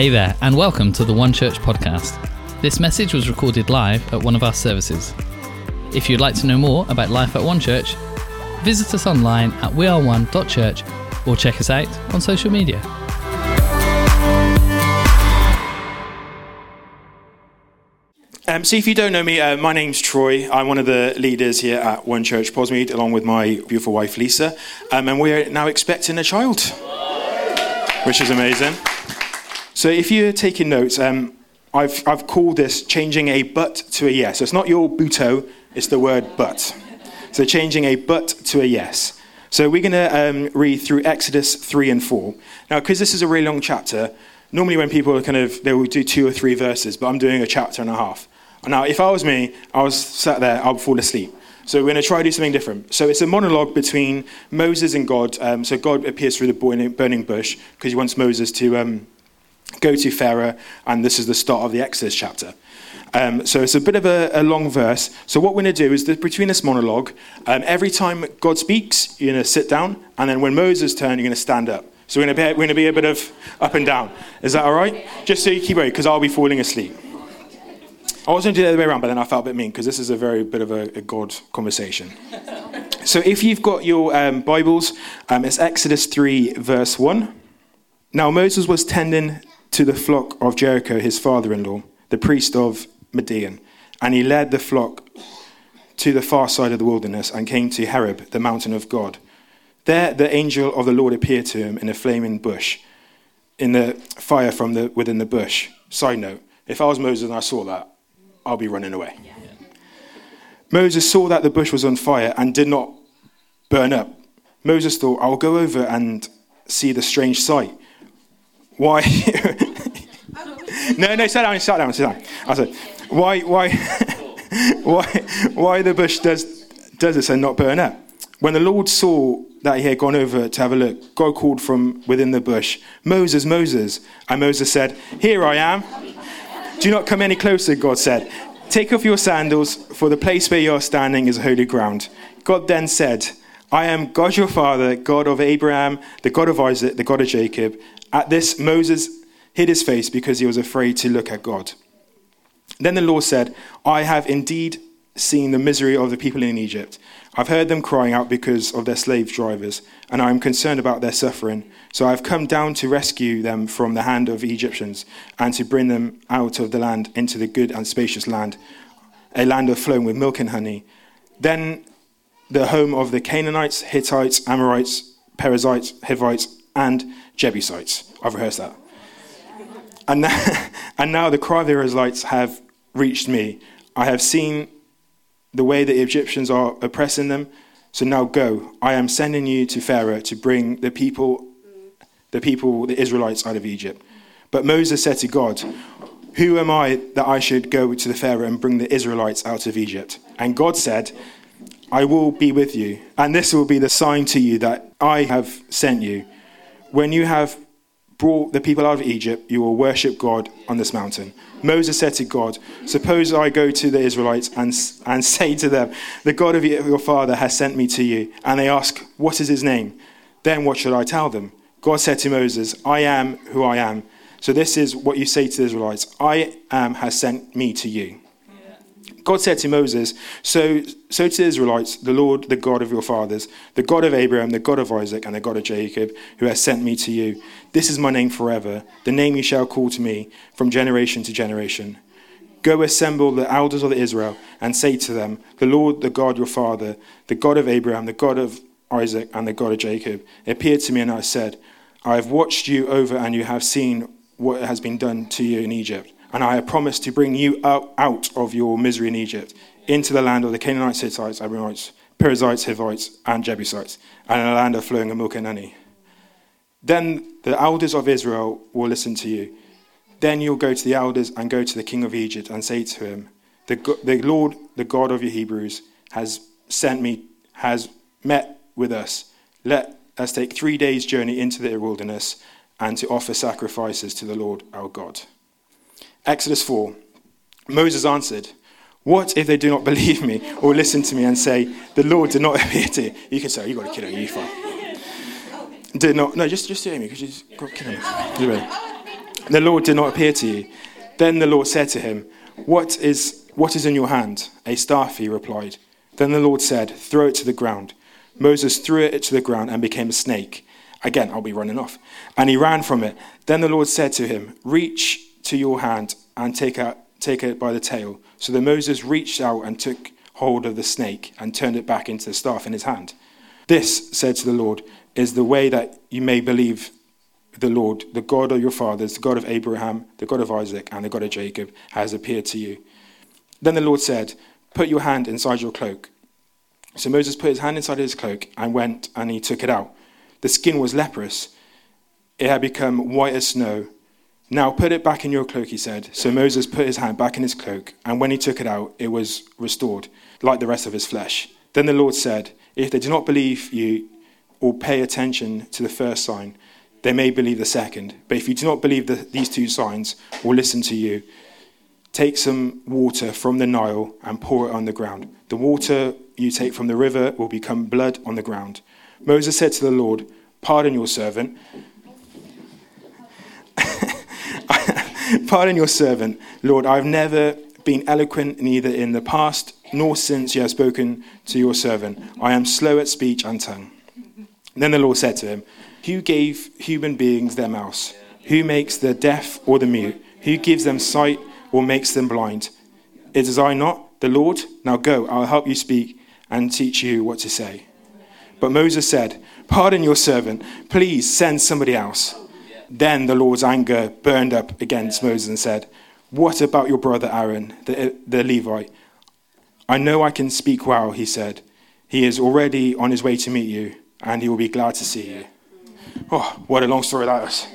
Hey there, and welcome to the One Church podcast. This message was recorded live at one of our services. If you'd like to know more about life at One Church, visit us online at weareone.church or check us out on social media. Um, so, if you don't know me, uh, my name's Troy. I'm one of the leaders here at One Church Posmead, along with my beautiful wife Lisa. Um, and we're now expecting a child, which is amazing. So, if you're taking notes, um, I've, I've called this changing a but to a yes. So, it's not your buto, it's the word but. So, changing a but to a yes. So, we're going to um, read through Exodus 3 and 4. Now, because this is a really long chapter, normally when people are kind of, they will do two or three verses, but I'm doing a chapter and a half. Now, if I was me, I was sat there, I would fall asleep. So we're going to try to do something different. So it's a monologue between Moses and God. Um, so God appears through the burning bush because he wants Moses to um, go to Pharaoh, and this is the start of the Exodus chapter. Um, so it's a bit of a, a, long verse. So what we're going to do is that between this monologue, um, every time God speaks, you're going to sit down, and then when Moses turns, you're going to stand up. So we're going, to be, we're going to be a bit of up and down. Is that all right? Just so you keep awake, because I'll be falling asleep. I was going to do the other way around, but then I felt a bit mean because this is a very bit of a, a God conversation. so if you've got your um, Bibles, um, it's Exodus 3, verse 1. Now Moses was tending to the flock of Jethro, his father in law, the priest of Midian, and he led the flock to the far side of the wilderness and came to Horeb, the mountain of God. There the angel of the Lord appeared to him in a flaming bush, in the fire from the, within the bush. Side note, if I was Moses and I saw that, I'll be running away. Yeah. Moses saw that the bush was on fire and did not burn up. Moses thought, I'll go over and see the strange sight. Why? no, no, sit down, sit down, sit down. I said, why, why, why, why the bush does, does this and not burn up? When the Lord saw that he had gone over to have a look, God called from within the bush, Moses, Moses. And Moses said, Here I am. Do not come any closer, God said. Take off your sandals, for the place where you are standing is holy ground. God then said, I am God your father, God of Abraham, the God of Isaac, the God of Jacob. At this, Moses hid his face because he was afraid to look at God. Then the Lord said, I have indeed seen the misery of the people in Egypt. I've heard them crying out because of their slave drivers, and I am concerned about their suffering. So I have come down to rescue them from the hand of the Egyptians and to bring them out of the land into the good and spacious land, a land of flowing with milk and honey. Then the home of the Canaanites, Hittites, Amorites, Perizzites, Hivites, and Jebusites. I've rehearsed that. And now, and now the cry of the Israelites have reached me. I have seen the way the Egyptians are oppressing them. So now go. I am sending you to Pharaoh to bring the people, the people, the Israelites out of Egypt. But Moses said to God, Who am I that I should go to the Pharaoh and bring the Israelites out of Egypt? And God said, I will be with you, and this will be the sign to you that I have sent you. When you have brought the people out of Egypt, you will worship God on this mountain. Moses said to God, Suppose I go to the Israelites and, and say to them, The God of your father has sent me to you. And they ask, What is his name? Then what should I tell them? God said to Moses, I am who I am. So this is what you say to the Israelites I am has sent me to you. God said to Moses, so, so to the Israelites, the Lord, the God of your fathers, the God of Abraham, the God of Isaac, and the God of Jacob, who has sent me to you. This is my name forever, the name you shall call to me from generation to generation. Go assemble the elders of Israel and say to them, The Lord, the God your father, the God of Abraham, the God of Isaac, and the God of Jacob, appeared to me, and I said, I have watched you over, and you have seen what has been done to you in Egypt and I have promised to bring you out, of your misery in Egypt into the land of the Canaanites, Hittites, Amorites, Perizzites, Hivites, and Jebusites, and in a land of flowing milk and honey. Then the elders of Israel will listen to you. Then you'll go to the elders and go to the king of Egypt and say to him, The, the Lord, the God of your Hebrews, has sent me, has met with us. Let us take three days' journey into the wilderness and to offer sacrifices to the Lord our God. Exodus 4 Moses answered, What if they do not believe me or listen to me and say, The Lord did not appear to you? You can say, You got a kid on you, fine. Did not, no, just, just say me because you've got a kid on. The Lord did not appear to you. Then the Lord said to him, What is, what is in your hand? A staff, he replied. Then the Lord said, Throw it to the ground. Moses threw it to the ground and became a snake. Again, I'll be running off. And he ran from it. Then the Lord said to him, Reach to your hand and take, out, take it by the tail. So then Moses reached out and took hold of the snake and turned it back into the staff in his hand. This, said to the Lord, is the way that you may believe the Lord, the God of your fathers, the God of Abraham, the God of Isaac, and the God of Jacob, has appeared to you. Then the Lord said, Put your hand inside your cloak. So Moses put his hand inside his cloak and went and he took it out. The skin was leprous, it had become white as snow. Now put it back in your cloak, he said. So Moses put his hand back in his cloak, and when he took it out, it was restored, like the rest of his flesh. Then the Lord said, If they do not believe you or pay attention to the first sign, they may believe the second. But if you do not believe the, these two signs or listen to you, take some water from the Nile and pour it on the ground. The water you take from the river will become blood on the ground. Moses said to the Lord, Pardon your servant. Pardon your servant, Lord. I've never been eloquent neither in the past nor since you have spoken to your servant. I am slow at speech and tongue. Then the Lord said to him, Who gave human beings their mouths? Who makes the deaf or the mute? Who gives them sight or makes them blind? It is I not, the Lord? Now go, I'll help you speak and teach you what to say. But Moses said, Pardon your servant, please send somebody else. Then the Lord's anger burned up against Moses and said, What about your brother Aaron, the, the Levite? I know I can speak well, he said. He is already on his way to meet you and he will be glad to see you. Oh, what a long story that is.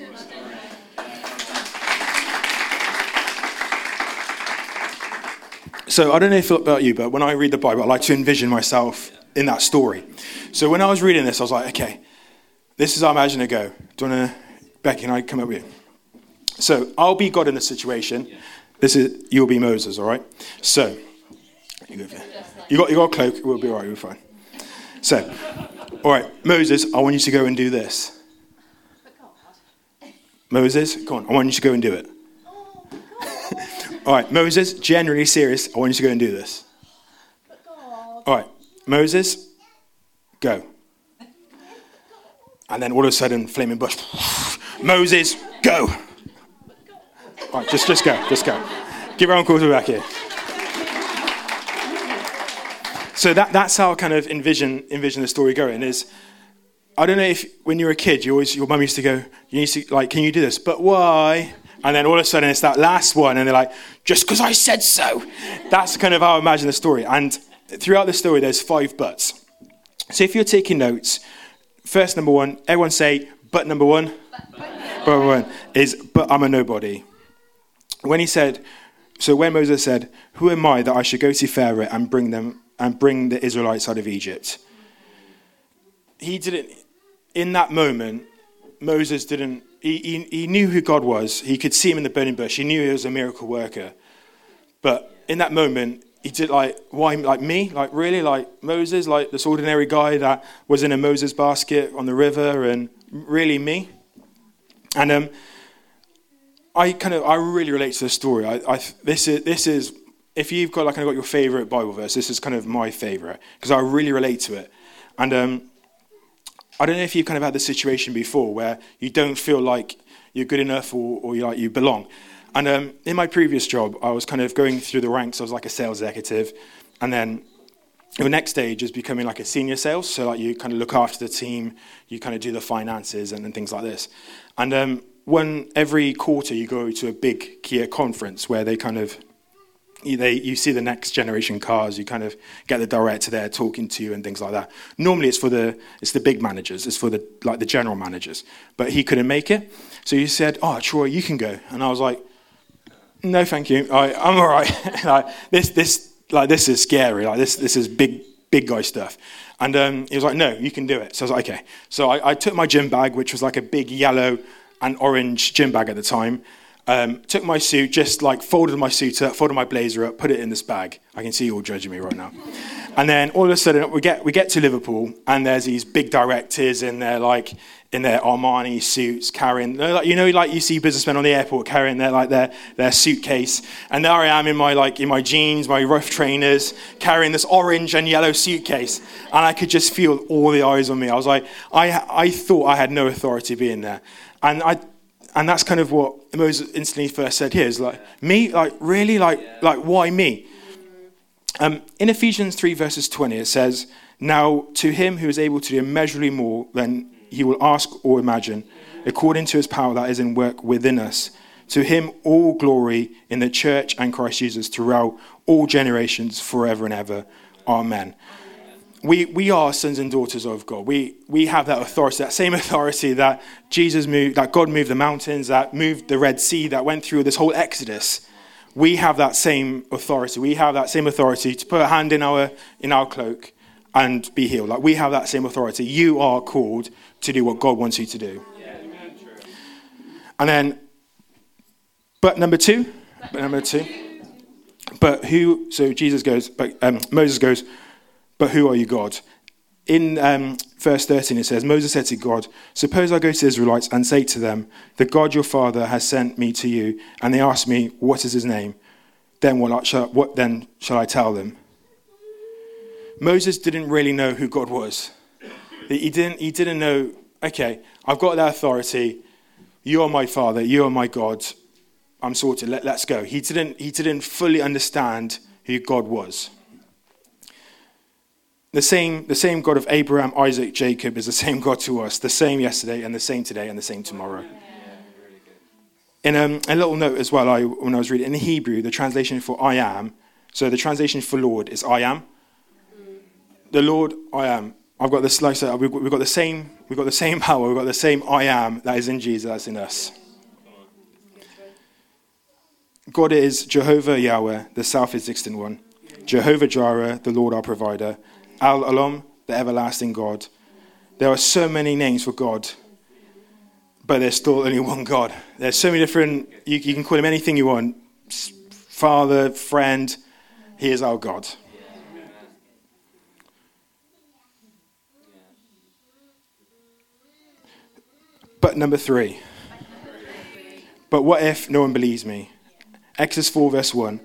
So I don't know if about you, but when I read the Bible, I like to envision myself in that story. So when I was reading this, I was like, okay, this is how I imagine it go. Do you want to, Becky and I come up with you? So I'll be God in this situation. This is you'll be Moses, all right? So you got you got a cloak. We'll be all right. We're fine. So all right, Moses, I want you to go and do this. Moses, come on, I want you to go and do it. All right, Moses, generally serious, I want you to go and do this. All right, Moses, go. And then all of a sudden, flaming bush. Moses, go. Right, just, just go, just go. Give our uncle back here. So that, that's how I kind of envision, envision the story going is, I don't know if when you were a kid, you always, your mum used to go, you need to, like, can you do this? But why? And then all of a sudden it's that last one, and they're like, just because I said so. That's kind of how I imagine the story. And throughout the story, there's five buts. So if you're taking notes, first number one, everyone say, but number one. But number one is, but I'm a nobody. When he said, so when Moses said, Who am I that I should go to Pharaoh and bring them and bring the Israelites out of Egypt. He didn't, in that moment, Moses didn't, he, he, he knew who God was. He could see him in the burning bush. He knew he was a miracle worker. But in that moment, he did like, why, like me? Like, really? Like Moses? Like this ordinary guy that was in a Moses basket on the river and really me? And um, I kind of, I really relate to the story. I, I, this, is, this is if you've got like kind of got your favorite Bible verse, this is kind of my favorite because I really relate to it. And um, I don't know if you've kind of had this situation before where you don't feel like you're good enough or, or you like you belong. And um, in my previous job, I was kind of going through the ranks. I was like a sales executive, and then the next stage is becoming like a senior sales. So like you kind of look after the team, you kind of do the finances and, and things like this. And um, when every quarter you go to a big Kia conference where they kind of you, they, you see the next generation cars, you kind of get the director there talking to you and things like that. Normally, it's for the it's the big managers, it's for the like the general managers. But he couldn't make it, so he said, "Oh, Troy, you can go." And I was like, "No, thank you. I, am all right. like, this this like this is scary. Like this this is big big guy stuff." And um, he was like, "No, you can do it." So I was like, "Okay." So I, I took my gym bag, which was like a big yellow and orange gym bag at the time. Um, took my suit, just like folded my suit up, folded my blazer up, put it in this bag. I can see you all judging me right now. And then all of a sudden we get we get to Liverpool and there's these big directors in their like in their Armani suits carrying like you know like you see businessmen on the airport carrying their like their their suitcase and there I am in my like in my jeans my rough trainers carrying this orange and yellow suitcase and I could just feel all the eyes on me I was like I I thought I had no authority being there and I and that's kind of what Moses instantly first said here is like me like really like like why me um, in Ephesians 3, verses 20, it says, Now to him who is able to do immeasurably more than he will ask or imagine, according to his power that is in work within us, to him all glory in the church and Christ Jesus throughout all generations, forever and ever. Amen. We, we are sons and daughters of God. We, we have that authority, that same authority that Jesus moved, that God moved the mountains, that moved the Red Sea, that went through this whole Exodus we have that same authority. We have that same authority to put a hand in our, in our cloak and be healed. Like we have that same authority. You are called to do what God wants you to do. Yeah, and then, but number two, but number two, but who, so Jesus goes, but um, Moses goes, but who are you, God? in um, verse 13 it says moses said to god suppose i go to the israelites and say to them the god your father has sent me to you and they ask me what is his name then what, what then shall i tell them? Moses didn't really know who god was. He didn't, he didn't know okay i've got that authority. You are my father. You are my god. I'm sorted. Let, let's go. He didn't, he didn't fully understand who god was the same, the same God of Abraham, Isaac, Jacob is the same God to us, the same yesterday and the same today and the same tomorrow. In um, a little note as well, I, when I was reading in the Hebrew, the translation for I am, so the translation for Lord is I am. The Lord, I am. I've got this, like I said, we've got, we've got the same, we've got the same power, we've got the same I am that is in Jesus, that's in us. God is Jehovah Yahweh, the self-existent one. Jehovah Jireh, the Lord our provider. El Olam, the everlasting God. There are so many names for God, but there's still only one God. There's so many different, you, you can call him anything you want Father, friend, he is our God. But number three. But what if no one believes me? Exodus 4, verse 1.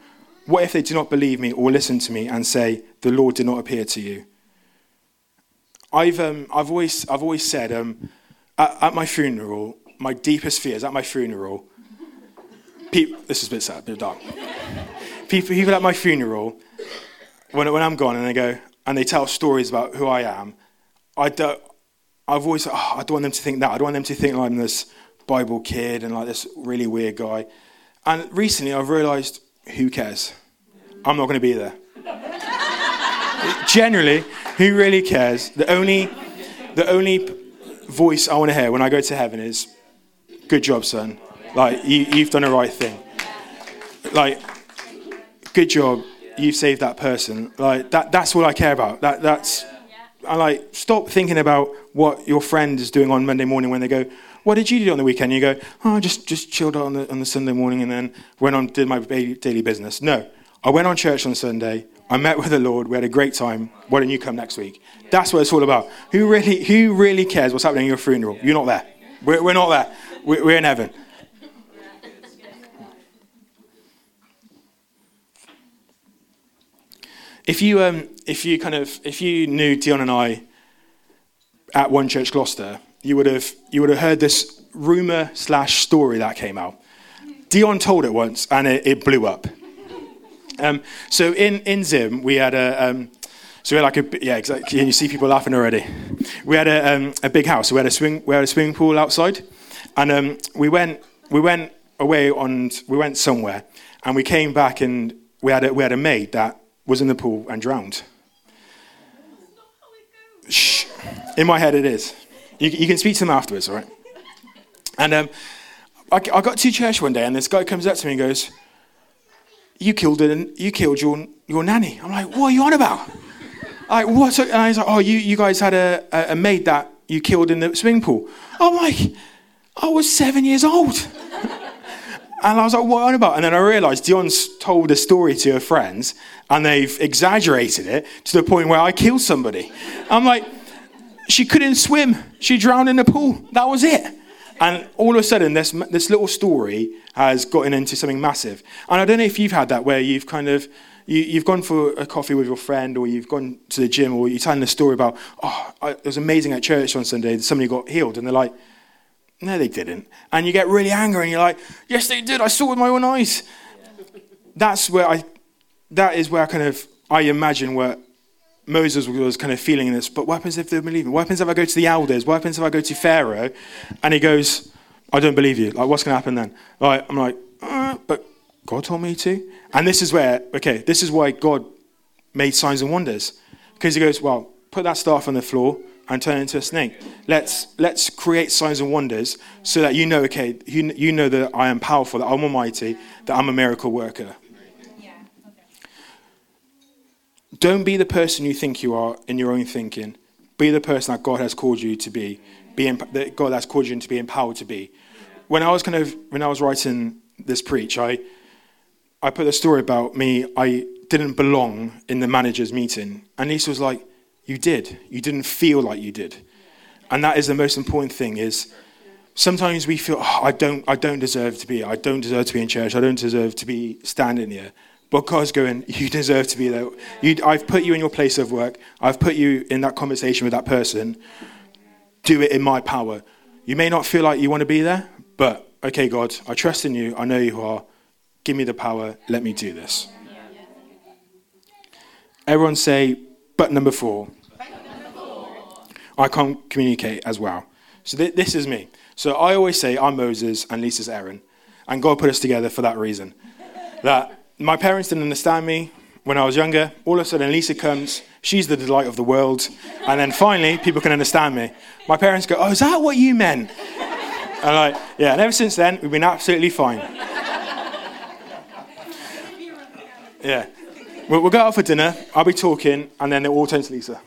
What if they do not believe me or listen to me and say, The Lord did not appear to you? I've, um, I've, always, I've always said um, at, at, my funeral, my deepest fears at my funeral, people, this is a bit sad, a bit dark. People, people at my funeral, when, when I'm gone and they go, and they tell stories about who I am, I don't, I've always, oh, I don't want them to think that. I don't want them to think I'm this Bible kid and like this really weird guy. And recently I've realized who cares? I'm not going to be there. Generally, who really cares? The only, the only voice I want to hear when I go to heaven is, "Good job, son. Like you, you've done the right thing. Like, good job. You've saved that person. Like that. That's all I care about. That. That's. I like stop thinking about what your friend is doing on Monday morning when they go, what did you do on the weekend? You go, oh, I just, just chilled out on the, on the Sunday morning and then went on, did my daily business. No, I went on church on Sunday. I met with the Lord. We had a great time. Why don't you come next week? That's what it's all about. Who really, who really cares what's happening at your funeral? You're not there. We're, we're not there. We're, we're in heaven. If you, um, if you kind of, if you knew Dion and I at One Church Gloucester, you would have, you would have heard this rumor slash story that came out. Dion told it once and it, it blew up. Um, so in, in Zim, we had a, um, so we had like a, yeah, exactly. You see people laughing already. We had a, um, a big house. So we had a swing, we had a swimming pool outside. And um, we went, we went away on, we went somewhere and we came back and we had a, we had a maid that was in the pool and drowned. Shh. In my head, it is. You, you can speak to them afterwards, all right? And um, I, I, got to church one day, and this guy comes up to me and goes, "You killed it, you killed your your nanny." I'm like, "What are you on about?" Like, what? And I was like, "Oh, you, you guys had a, a, a maid that you killed in the swimming pool." I'm like, "I was seven years old." And I was like, what on about? And then I realized Dion's told a story to her friends and they've exaggerated it to the point where I killed somebody. I'm like, she couldn't swim. She drowned in the pool. That was it. And all of a sudden, this, this little story has gotten into something massive. And I don't know if you've had that where you've kind of, you, have gone for a coffee with your friend or you've gone to the gym or you're telling a story about, oh, it was amazing at church on Sunday. Somebody got healed. And they're like, no, they didn't. And you get really angry and you're like, yes, they did. I saw it with my own eyes. That's where I, that is where I kind of, I imagine where Moses was kind of feeling this. But what happens if they believe me? What happens if I go to the elders? What happens if I go to Pharaoh? And he goes, I don't believe you. Like, what's going to happen then? Like, I'm like, uh, but God told me to. And this is where, okay, this is why God made signs and wonders. Because he goes, well, put that staff on the floor and turn it into a snake. Let's, let's create signs and wonders so that you know, okay, you, you know that I am powerful, that I'm almighty, that I'm a miracle worker. Don't be the person you think you are in your own thinking. Be the person that God has called you to be. Be that God has called you to be empowered to be. When I was kind of when I was writing this preach, I I put a story about me. I didn't belong in the managers' meeting, and Lisa was like, you did. You didn't feel like you did. And that is the most important thing is sometimes we feel, oh, I, don't, I don't deserve to be. I don't deserve to be in church. I don't deserve to be standing here. But God's going, you deserve to be there. You, I've put you in your place of work. I've put you in that conversation with that person. Do it in my power. You may not feel like you want to be there, but okay, God, I trust in you. I know you are. Give me the power. Let me do this. Everyone say, but number four. I can't communicate as well. So th- this is me. So I always say I'm Moses and Lisa's Aaron. And God put us together for that reason. That my parents didn't understand me when I was younger. All of a sudden, Lisa comes. She's the delight of the world. And then finally, people can understand me. My parents go, Oh, is that what you meant? And like, yeah, and ever since then, we've been absolutely fine. Yeah. We'll, we'll go out for dinner, I'll be talking, and then it all turns to Lisa.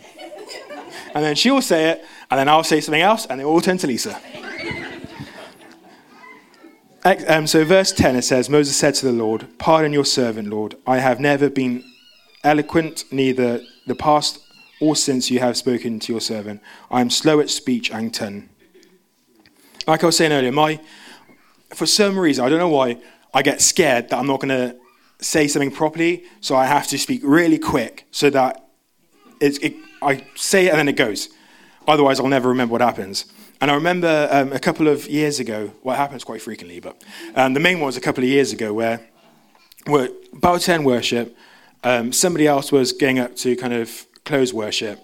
And then she'll say it, and then I'll say something else, and it all turns to Lisa. Um, so, verse 10, it says, Moses said to the Lord, Pardon your servant, Lord. I have never been eloquent, neither the past or since you have spoken to your servant. I am slow at speech and tongue. Like I was saying earlier, my, for some reason, I don't know why, I get scared that I'm not going to say something properly, so I have to speak really quick so that it, I say it and then it goes. Otherwise, I'll never remember what happens. And I remember um, a couple of years ago, well, happens quite frequently, but um, the main one was a couple of years ago where we're about 10 worship, um, somebody else was getting up to kind of close worship,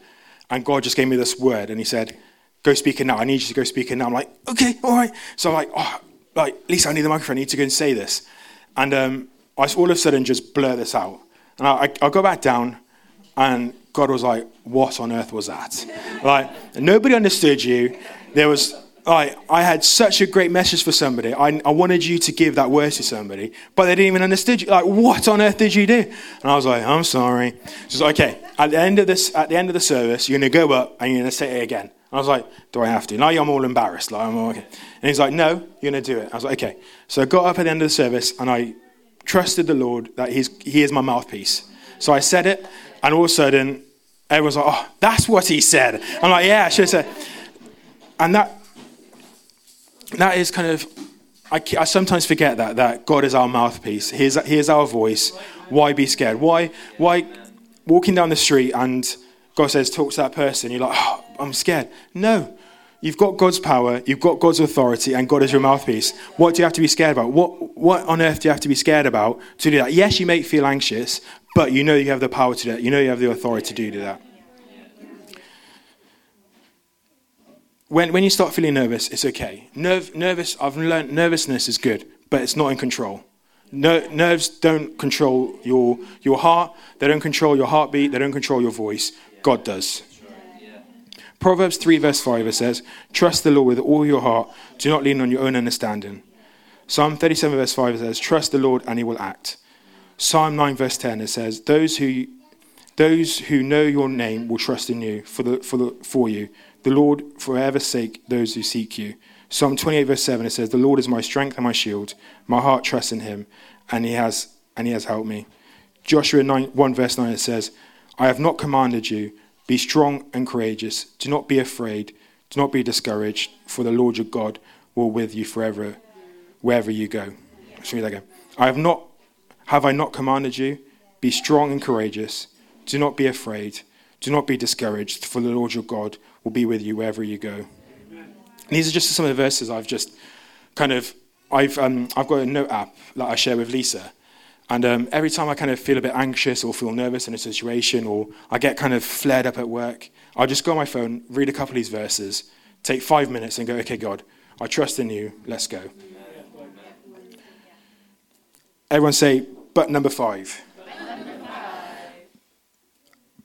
and God just gave me this word, and He said, Go speak it now. I need you to go speak it now. I'm like, Okay, all right. So I'm like, Oh, like, Lisa, I need the microphone. I need to go and say this. And um, I all of a sudden just blur this out. And I, I, go back down, and God was like, What on earth was that? like, nobody understood you. There was, like, I had such a great message for somebody. I, I wanted you to give that word to somebody, but they didn't even understand you. Like, what on earth did you do? And I was like, I'm sorry. She's like, okay, at the end of this, at the end of the service, you're going to go up and you're going to say it again. I was like, do I have to? Now I'm all embarrassed. Like, I'm okay. And he's like, no, you're going to do it. I was like, okay. So I got up at the end of the service and I trusted the Lord that he's, He is my mouthpiece. So I said it, and all of a sudden, everyone's like, oh, that's what he said. I'm like, yeah, I should have said. And that, that is kind of, I, I sometimes forget that, that God is our mouthpiece. Here's, is, he is our voice. Why be scared? Why, why walking down the street and God says, talk to that person, you're like, oh, I'm scared. No, You've got God's power, you've got God's authority, and God is your mouthpiece. What do you have to be scared about? What, what on earth do you have to be scared about to do that? Yes, you may feel anxious, but you know you have the power to do that. You know you have the authority to do that. When, when you start feeling nervous, it's okay. Nerve, nervous, I've learned nervousness is good, but it's not in control. No, nerves don't control your, your heart, they don't control your heartbeat, they don't control your voice. God does. Proverbs 3, verse 5, it says, Trust the Lord with all your heart, do not lean on your own understanding. Psalm 37, verse 5, it says, Trust the Lord and he will act. Psalm 9, verse 10, it says, Those who, those who know your name will trust in you for, the, for, the, for you. The Lord forever sake those who seek you. Psalm 28, verse 7, it says, The Lord is my strength and my shield. My heart trusts in him, and he has, and he has helped me. Joshua 9, 1, verse 9, it says, I have not commanded you, be strong and courageous. Do not be afraid. Do not be discouraged, for the Lord your God will with you forever, wherever you go. Let's read that again. I have not, have I not commanded you? Be strong and courageous. Do not be afraid. Do not be discouraged, for the Lord your God will be with you wherever you go. These are just some of the verses I've just kind of, I've, um, I've got a note app that I share with Lisa. And um, every time I kind of feel a bit anxious or feel nervous in a situation or I get kind of flared up at work, I'll just go on my phone, read a couple of these verses, take five minutes and go, okay, God, I trust in you, let's go. Everyone say, but number five.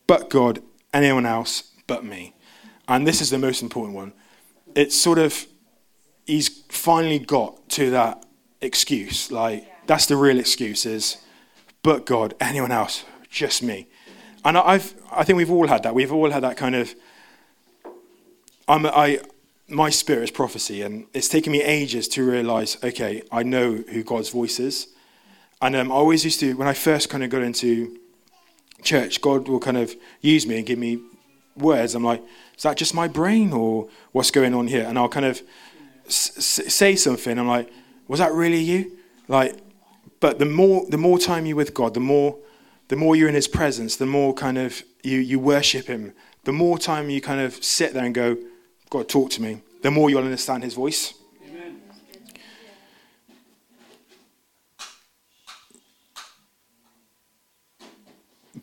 But God, anyone else but me. And this is the most important one it's sort of he's finally got to that excuse. Like that's the real excuse is, but God, anyone else, just me. And I've I think we've all had that. We've all had that kind of. I'm I my spirit is prophecy, and it's taken me ages to realize. Okay, I know who God's voice is, and um, I always used to when I first kind of got into church, God will kind of use me and give me words. I'm like, is that just my brain or what's going on here? And I'll kind of s- say something. I'm like, was that really you? Like, but the more the more time you're with God, the more the more you're in His presence, the more kind of you you worship Him. The more time you kind of sit there and go, God, talk to me. The more you'll understand His voice.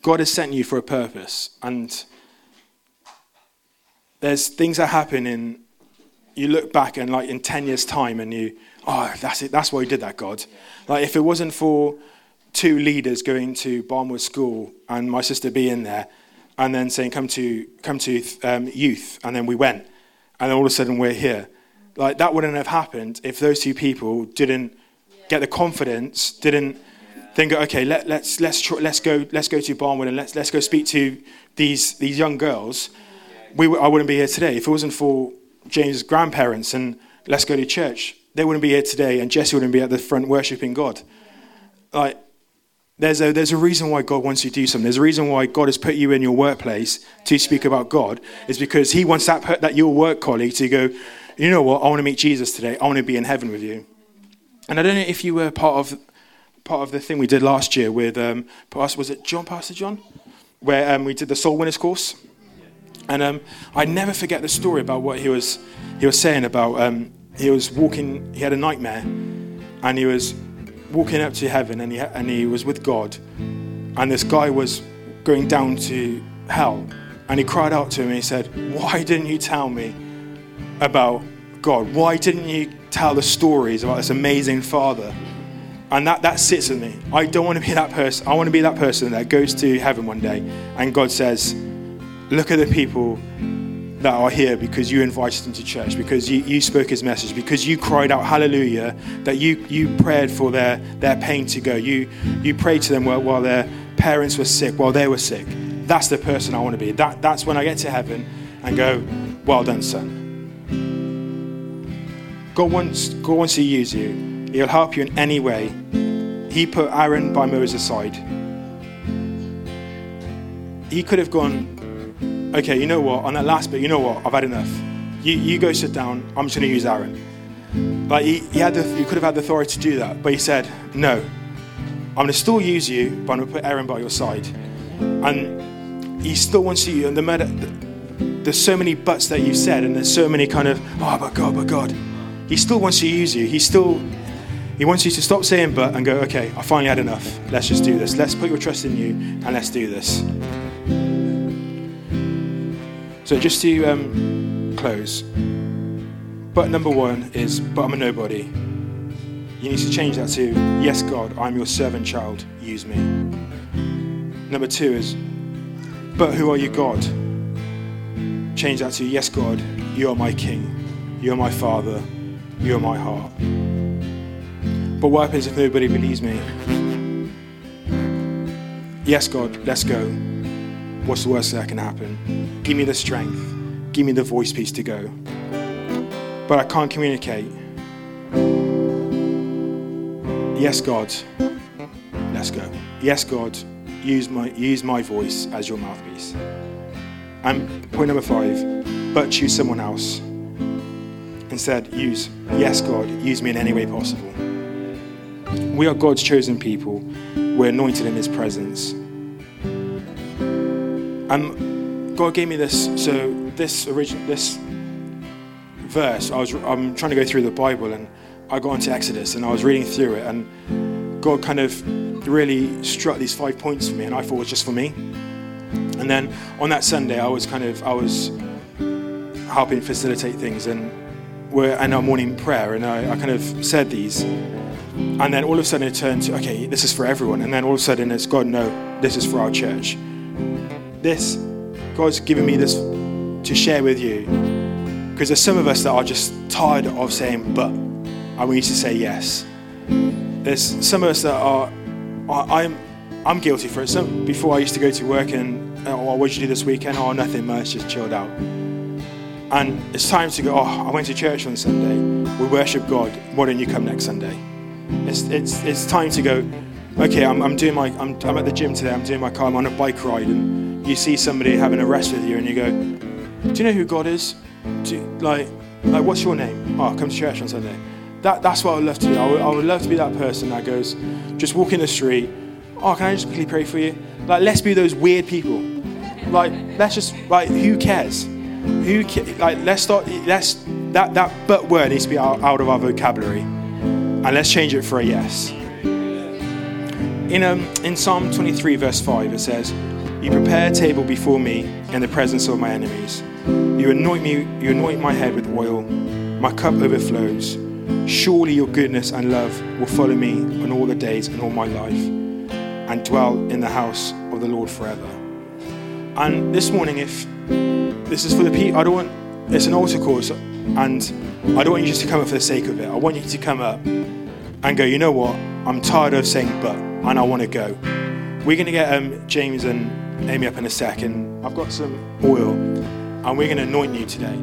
God has sent you for a purpose, and there's things that happen in you look back and like in 10 years time and you oh that's it that's why you did that god. Like if it wasn't for two leaders going to barnwood school and my sister being there and then saying come to come to um, youth and then we went and all of a sudden we're here like that wouldn't have happened if those two people didn't get the confidence didn't think okay let, let's let's try, let's go let's go to barnwood and let's let's go speak to these these young girls we, I wouldn't be here today. If it wasn't for James' grandparents and Let's Go to Church, they wouldn't be here today, and Jesse wouldn't be at the front worshiping God. Like, there's a, there's a reason why God wants you to do something. There's a reason why God has put you in your workplace to speak about God. Is because He wants that, that your work colleague to go, you know what, I want to meet Jesus today. I want to be in heaven with you. And I don't know if you were part of part of the thing we did last year with, um, was it John, Pastor John? Where um, we did the Soul Winners course. And um, I never forget the story about what he was, he was saying about um, he was walking, he had a nightmare, and he was walking up to heaven, and he, and he was with God, and this guy was going down to hell, and he cried out to him, and he said, Why didn't you tell me about God? Why didn't you tell the stories about this amazing Father? And that, that sits in me. I don't want to be that person. I want to be that person that goes to heaven one day and God says, Look at the people that are here because you invited them to church, because you, you spoke his message, because you cried out hallelujah, that you, you prayed for their, their pain to go. You, you prayed to them while, while their parents were sick, while they were sick. That's the person I want to be. That, that's when I get to heaven and go, well done, son. God wants, God wants to use you. He'll help you in any way. He put Aaron by Moses' side. He could have gone, okay, you know what, on that last bit, you know what, I've had enough. You, you go sit down, I'm just going to use Aaron. Like, he, he had the, you could have had the authority to do that, but he said, no, I'm going to still use you, but I'm going to put Aaron by your side. And he still wants you, and the matter, there's so many buts that you said, and there's so many kind of, oh, but God, but God. He still wants to use you. He still, he wants you to stop saying but and go, okay, I finally had enough. Let's just do this. Let's put your trust in you, and let's do this. So just to um, close, but number one is, but I'm a nobody. You need to change that to, yes, God, I'm your servant child, use me. Number two is, but who are you, God? Change that to, yes, God, you are my king, you are my father, you are my heart. But what happens if nobody believes me? Yes, God, let's go. What's the worst that can happen? Give me the strength. Give me the voice piece to go. but I can't communicate. Yes, God, let's go. Yes, God, use my, use my voice as your mouthpiece. And point number five, but choose someone else. Instead, use, yes, God, use me in any way possible. We are God's chosen people. We're anointed in His presence. And God gave me this. So this original this verse, I was I'm trying to go through the Bible, and I got into Exodus, and I was reading through it, and God kind of really struck these five points for me, and I thought it was just for me. And then on that Sunday, I was kind of I was helping facilitate things, and we're in our morning prayer, and I, I kind of said these. And then all of a sudden it turned to, okay, this is for everyone. And then all of a sudden it's, God, no, this is for our church. This, God's given me this to share with you. Because there's some of us that are just tired of saying but, and we need to say yes. There's some of us that are, I'm, I'm guilty for it. Some, before I used to go to work and, oh, what did you do this weekend? Oh, nothing much, just chilled out. And it's time to go, oh, I went to church on Sunday. We worship God. Why don't you come next Sunday? It's, it's, it's time to go, okay, I'm, I'm doing my, I'm, I'm at the gym today, I'm doing my car, I'm on a bike ride, and you see somebody having a rest with you, and you go, do you know who God is? You, like, like, what's your name? Oh, come to church on Sunday. That, that's what I would love to do. I would, I would love to be that person that goes, just walk in the street, oh, can I just quickly pray for you? Like, let's be those weird people. Like, let's just, like, who cares? Who, like, let's start, let's, that, that but word needs to be out, out of our vocabulary. And let's change it for a yes. In, um, in Psalm 23, verse 5, it says, You prepare a table before me in the presence of my enemies. You anoint me, you anoint my head with oil. My cup overflows. Surely your goodness and love will follow me on all the days and all my life, and dwell in the house of the Lord forever. And this morning, if this is for the people, I don't want, it's an altar course, and I don't want you just to come up for the sake of it. I want you to come up and go, you know what? I'm tired of saying but, and I want to go. We're going to get um, James and Amy up in a second. I've got some oil, and we're going to anoint you today.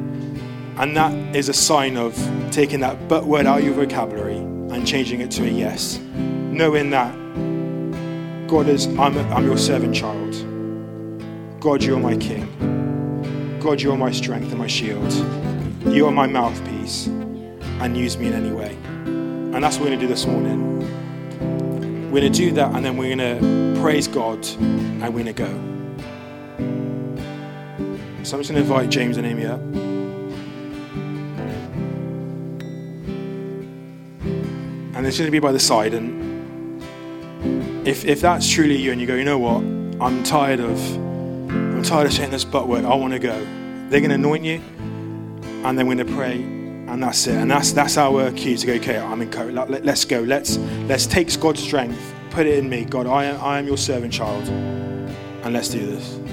And that is a sign of taking that but word out of your vocabulary and changing it to a yes. Knowing that God is, I'm, I'm your servant child. God, you're my king. God, you're my strength and my shield. You are my mouthpiece and use me in any way. And that's what we're going to do this morning. We're going to do that and then we're going to praise God and we're going to go. So I'm just going to invite James and Amy up. And it's going to be by the side. And if, if that's truly you and you go, you know what? I'm tired of I'm tired of saying this but word. I want to go. They're going to anoint you and then we're going to pray and that's it. And that's that's our cue to go okay i'm in coach Let, us go. Let's let's take god's strength put it in me. God i am, I am your servant child. And let's do this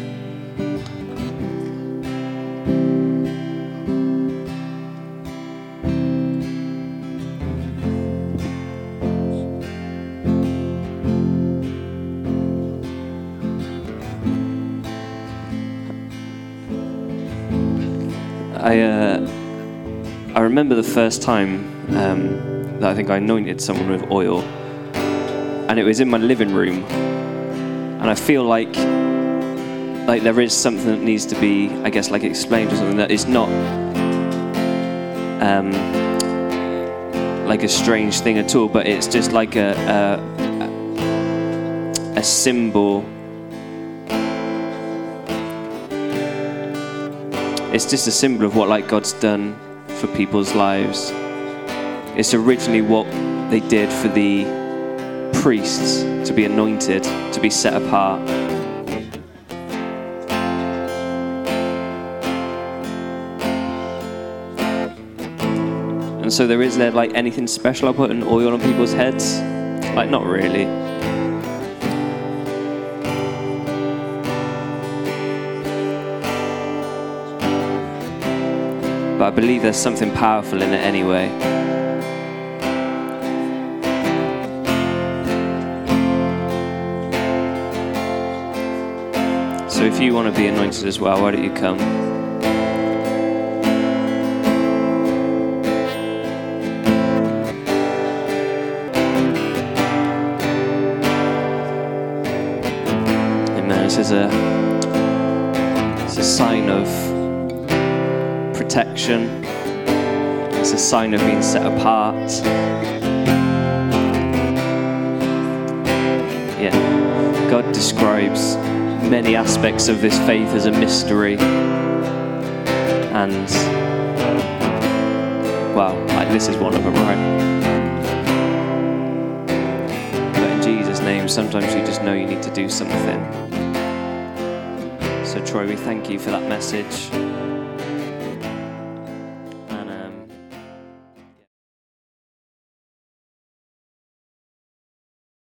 remember the first time um, that I think I anointed someone with oil, and it was in my living room, and I feel like like there is something that needs to be, I guess, like explained or something that is not um, like a strange thing at all, but it's just like a a, a symbol. It's just a symbol of what like God's done for people's lives. It's originally what they did for the priests to be anointed, to be set apart. And so there is there like anything special I put an oil on people's heads? Like not really. but I believe there's something powerful in it anyway. So if you want to be anointed as well, why don't you come? is a protection, it's a sign of being set apart. Yeah, God describes many aspects of this faith as a mystery. And, well, like this is one of them, right? But in Jesus' name, sometimes you just know you need to do something. So, Troy, we thank you for that message.